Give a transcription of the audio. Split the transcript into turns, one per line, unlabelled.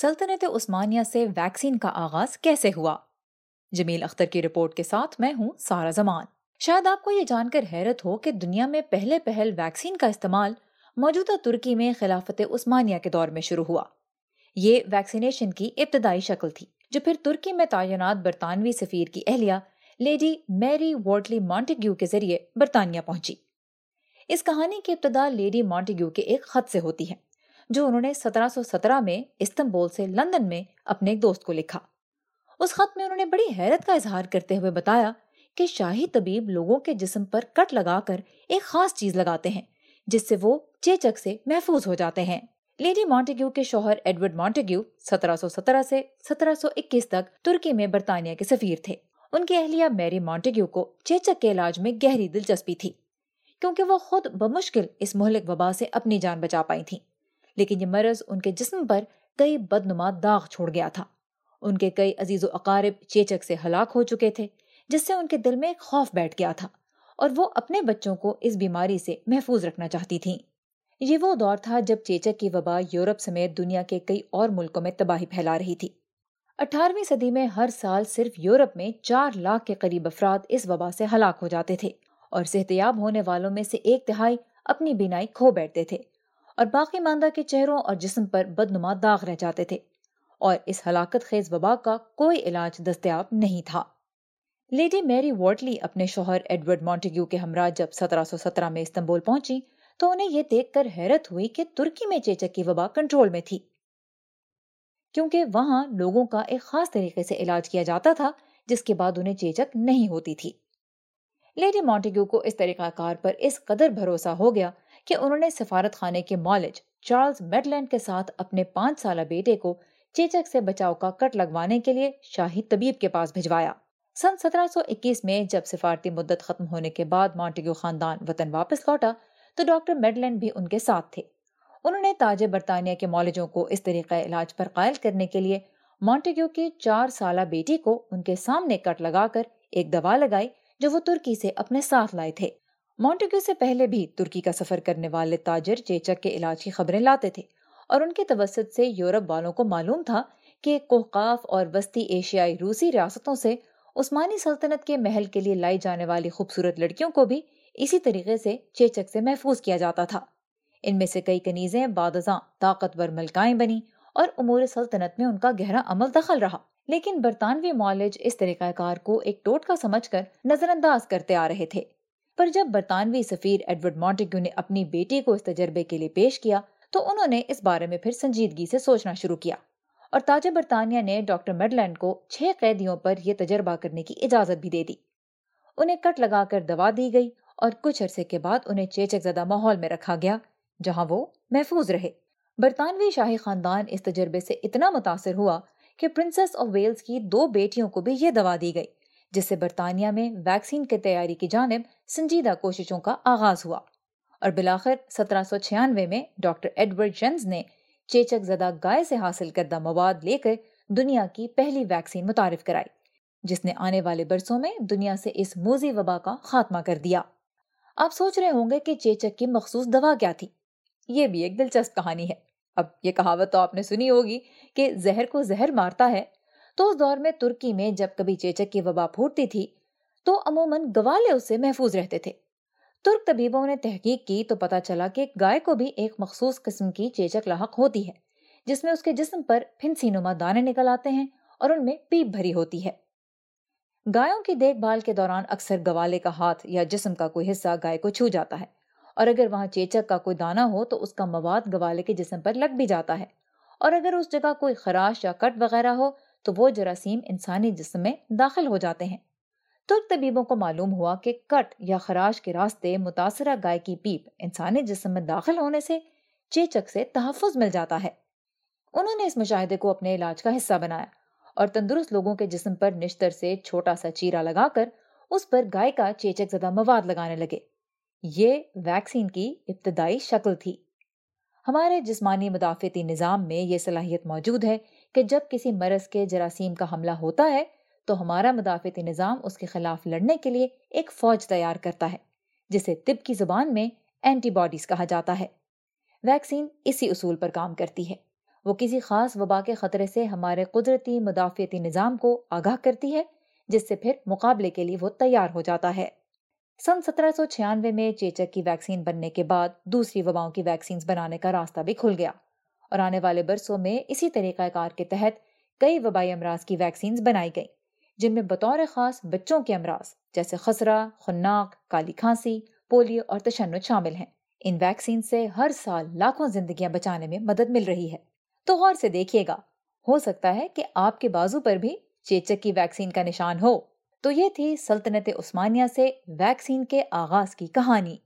سلطنت عثمانیہ سے ویکسین کا آغاز کیسے ہوا؟ جمیل اختر کی رپورٹ کے ساتھ میں ہوں سارا زمان۔ شاید آپ کو یہ جان کر حیرت ہو کہ دنیا میں پہلے پہل ویکسین کا استعمال موجودہ ترکی میں خلافت عثمانیہ کے دور میں شروع ہوا۔ یہ ویکسینیشن کی ابتدائی شکل تھی، جو پھر ترکی میں تعینات برطانوی سفیر کی اہلیہ لیڈی میری وارٹلی مانٹیگیو کے ذریعے برطانیہ پہنچی۔ اس کہانی کی ابتدا لیڈی مانٹیگیو کے ایک خط سے ہوتی ہے۔ جو انہوں نے سترہ سو سترہ میں استنبول سے لندن میں اپنے ایک دوست کو لکھا۔ اس خط میں انہوں نے بڑی حیرت کا اظہار کرتے ہوئے بتایا کہ شاہی طبیب لوگوں کے جسم پر کٹ لگا کر ایک خاص چیز لگاتے ہیں، جس سے وہ چیچک سے محفوظ ہو جاتے ہیں۔ لیڈی مانٹیگیو کے شوہر ایڈورڈ مانٹیگیو سترہ سو سترہ سے سترہ سو اکیس تک ترکی میں برطانیہ کے سفیر تھے۔ ان کی اہلیہ میری مانٹیگیو کو چیچک کے علاج میں گہری دلچسپی تھی، کیونکہ وہ خود بمشکل اس مہلک وبا سے اپنی جان بچا پائی تھیں۔ لیکن یہ مرض ان کے جسم پر کئی بدنما داغ چھوڑ گیا تھا۔ ان کے کئی عزیز و اقارب چیچک سے ہلاک ہو چکے تھے، جس سے ان کے دل میں ایک خوف بیٹھ گیا تھا اور وہ اپنے بچوں کو اس بیماری سے محفوظ رکھنا چاہتی تھیں۔ یہ وہ دور تھا جب چیچک کی وبا یورپ سمیت دنیا کے کئی اور ملکوں میں تباہی پھیلا رہی تھی۔ اٹھارہویں صدی میں ہر سال صرف یورپ میں چار لاکھ کے قریب افراد اس وبا سے ہلاک ہو جاتے تھے اور صحتیاب ہونے والوں میں سے ایک تہائی اپنی بینائی کھو بیٹھتے تھے۔ اور باقی ماندہ کے چہروں اور جسم پر بدنما داغ رہ جاتے تھے اور اس ہلاکت خیز وبا کا کوئی علاج دستیاب نہیں تھا۔ لیڈی میری وارٹلی اپنے شوہر ایڈورڈ مونٹیگیو کے ہمراہ جب سترہ سو سترہ میں استنبول پہنچی تو انہیں یہ دیکھ کر حیرت ہوئی کہ ترکی میں چیچک کی وبا کنٹرول میں تھی۔ کیونکہ وہاں لوگوں کا ایک خاص طریقے سے علاج کیا جاتا تھا، جس کے بعد انہیں چیچک نہیں ہوتی تھی۔ لیڈی مونٹیگیو کو اس طریقہ کار پر اس قدر بھروسہ ہو گیا کہ انہوں نے سفارت خانے کے مالج چارلز میڈلینڈ کے ساتھ اپنے پانچ سالہ بیٹے کو چیچک سے بچاؤ کا کٹ لگوانے کے لیے شاہی طبیب کے پاس بھجوایا۔ سن سترہ سو اکیس میں جب سفارتی مدت ختم ہونے کے بعد مانٹیگو خاندان وطن واپس لوٹا، تو ڈاکٹر میڈلینڈ بھی ان کے ساتھ تھے۔ انہوں نے تاج برطانیہ کے مالجوں کو اس طریقہ علاج پر قائل کرنے کے لیے مانٹیگو کی چار سالہ بیٹی کو ان کے سامنے کٹ لگا کر ایک دوا لگائی، جو وہ ترکی سے اپنے ساتھ لائے تھے۔ مونٹیگو سے پہلے بھی ترکی کا سفر کرنے والے تاجر چیچک کے علاج کی خبریں لاتے تھے اور ان کے توسط سے یورپ والوں کو معلوم تھا کہ کوہقاف اور وسطی ایشیائی روسی ریاستوں سے عثمانی سلطنت کے محل کے لیے لائی جانے والی خوبصورت لڑکیوں کو بھی اسی طریقے سے چیچک سے محفوظ کیا جاتا تھا۔ ان میں سے کئی کنیزیں بادزاں طاقتور ملکائیں بنی اور امور سلطنت میں ان کا گہرا عمل دخل رہا۔ لیکن برطانوی معالج اس طریقہ کار کو ایک ٹوٹ کا سمجھ کر نظر انداز کرتے آ رہے تھے۔ پر جب برطانوی سفیر ایڈورڈ مونٹیگو نے اپنی بیٹی کو اس تجربے کے لیے پیش کیا تو انہوں نے اس بارے میں پھر سنجیدگی سے سوچنا شروع کیا اور تاج برطانیہ نے ڈاکٹر میڈلینڈ کو چھ قیدیوں پر یہ تجربہ کرنے کی اجازت بھی دے دی۔ انہیں کٹ لگا کر دوا دی گئی اور کچھ عرصے کے بعد انہیں چیچک زدہ ماحول میں رکھا گیا جہاں وہ محفوظ رہے۔ برطانوی شاہی خاندان اس تجربے سے اتنا متاثر ہوا کہ پرنسس آف ویلز کی دو بیٹیوں کو بھی یہ دوا دی گئی۔ جس سے برطانیہ میں ویکسین کی تیاری کی جانب سنجیدہ کوششوں کا آغاز ہوا۔ اور بلاخر سترہ سو چھیانوے میں ڈاکٹر ایڈورڈ جنز نے چیچک زدہ گائے سے حاصل کردہ مواد لے کر دنیا کی پہلی ویکسین متعارف کرائی، جس نے آنے والے برسوں میں دنیا سے اس موزی وبا کا خاتمہ کر دیا۔ آپ سوچ رہے ہوں گے کہ چیچک کی مخصوص دوا کیا تھی۔ یہ بھی ایک دلچسپ کہانی ہے۔ اب یہ کہاوت تو آپ نے سنی ہوگی کہ زہر کو زہر مارتا ہے تو اس دور میں ترکی میں جب کبھی چیچک کی وبا پھوٹتی تھی، تو عموماً گوالے اس سے محفوظ رہتے تھے۔ ترک طبیبوں نے تحقیق کی تو پتا چلا کہ گائے کو بھی ایک مخصوص قسم کی چیچک لاحق ہوتی ہے، جس میں اس کے جسم پر پھنسی نما دانے نکل آتے ہیں اور ان میں پیپ بھری ہوتی ہے۔ گایوں کی دیکھ بھال کے دوران اکثر گوالے کا ہاتھ یا جسم کا کوئی حصہ گائے کو چھو جاتا ہے، اور اگر وہاں چیچک کا کوئی دانا ہو تو اس کا مواد گوالے کے جسم پر لگ بھی جاتا ہے۔ اور اگر اس جگہ کوئی خراش یا کٹ وغیرہ ہو تو وہ جراثیم انسانی جسم میں داخل ہو جاتے ہیں۔ ترک طبیبوں کو معلوم ہوا کہ کٹ یا خراش کے راستے متاثرہ گائے کی پیپ انسانی جسم میں داخل ہونے سے چیچک سے تحفظ مل جاتا ہے۔ انہوں نے اس مشاہدے کو اپنے علاج کا حصہ بنایا اور تندرست لوگوں کے جسم پر نشتر سے چھوٹا سا چیرا لگا کر اس پر گائے کا چیچک زدہ مواد لگانے لگے۔ یہ ویکسین کی ابتدائی شکل تھی۔ ہمارے جسمانی مدافعتی نظام میں یہ صلاحیت موجود ہے کہ جب کسی مرض کے جراثیم کا حملہ ہوتا ہے، تو ہمارا مدافعتی نظام اس کے خلاف لڑنے کے لیے ایک فوج تیار کرتا ہے، جسے طب کی زبان میں اینٹی باڈیز کہا جاتا ہے۔ ویکسین اسی اصول پر کام کرتی ہے۔ وہ کسی خاص وبا کے خطرے سے ہمارے قدرتی مدافعتی نظام کو آگاہ کرتی ہے، جس سے پھر مقابلے کے لیے وہ تیار ہو جاتا ہے۔ سن سترہ سو چھیانوے میں چیچک کی ویکسین بننے کے بعد دوسری وباؤں کی ویکسین بنانے کا راستہ بھی کھل گیا۔ اور آنے والے برسوں میں اسی طریقہ کار کے تحت کئی وبائی امراض کی ویکسین بنائی گئی جن میں بطور خاص بچوں کے امراض جیسے خسرہ خناک کالی کھانسی، پولیو اور تشنج شامل ہیں۔ ان ویکسین سے ہر سال لاکھوں زندگیاں بچانے میں مدد مل رہی ہے۔ تو غور سے دیکھیے گا، ہو سکتا ہے کہ آپ کے بازو پر بھی چیچک کی ویکسین کا نشان ہو۔ تو یہ تھی سلطنت عثمانیہ سے ویکسین کے آغاز کی کہانی۔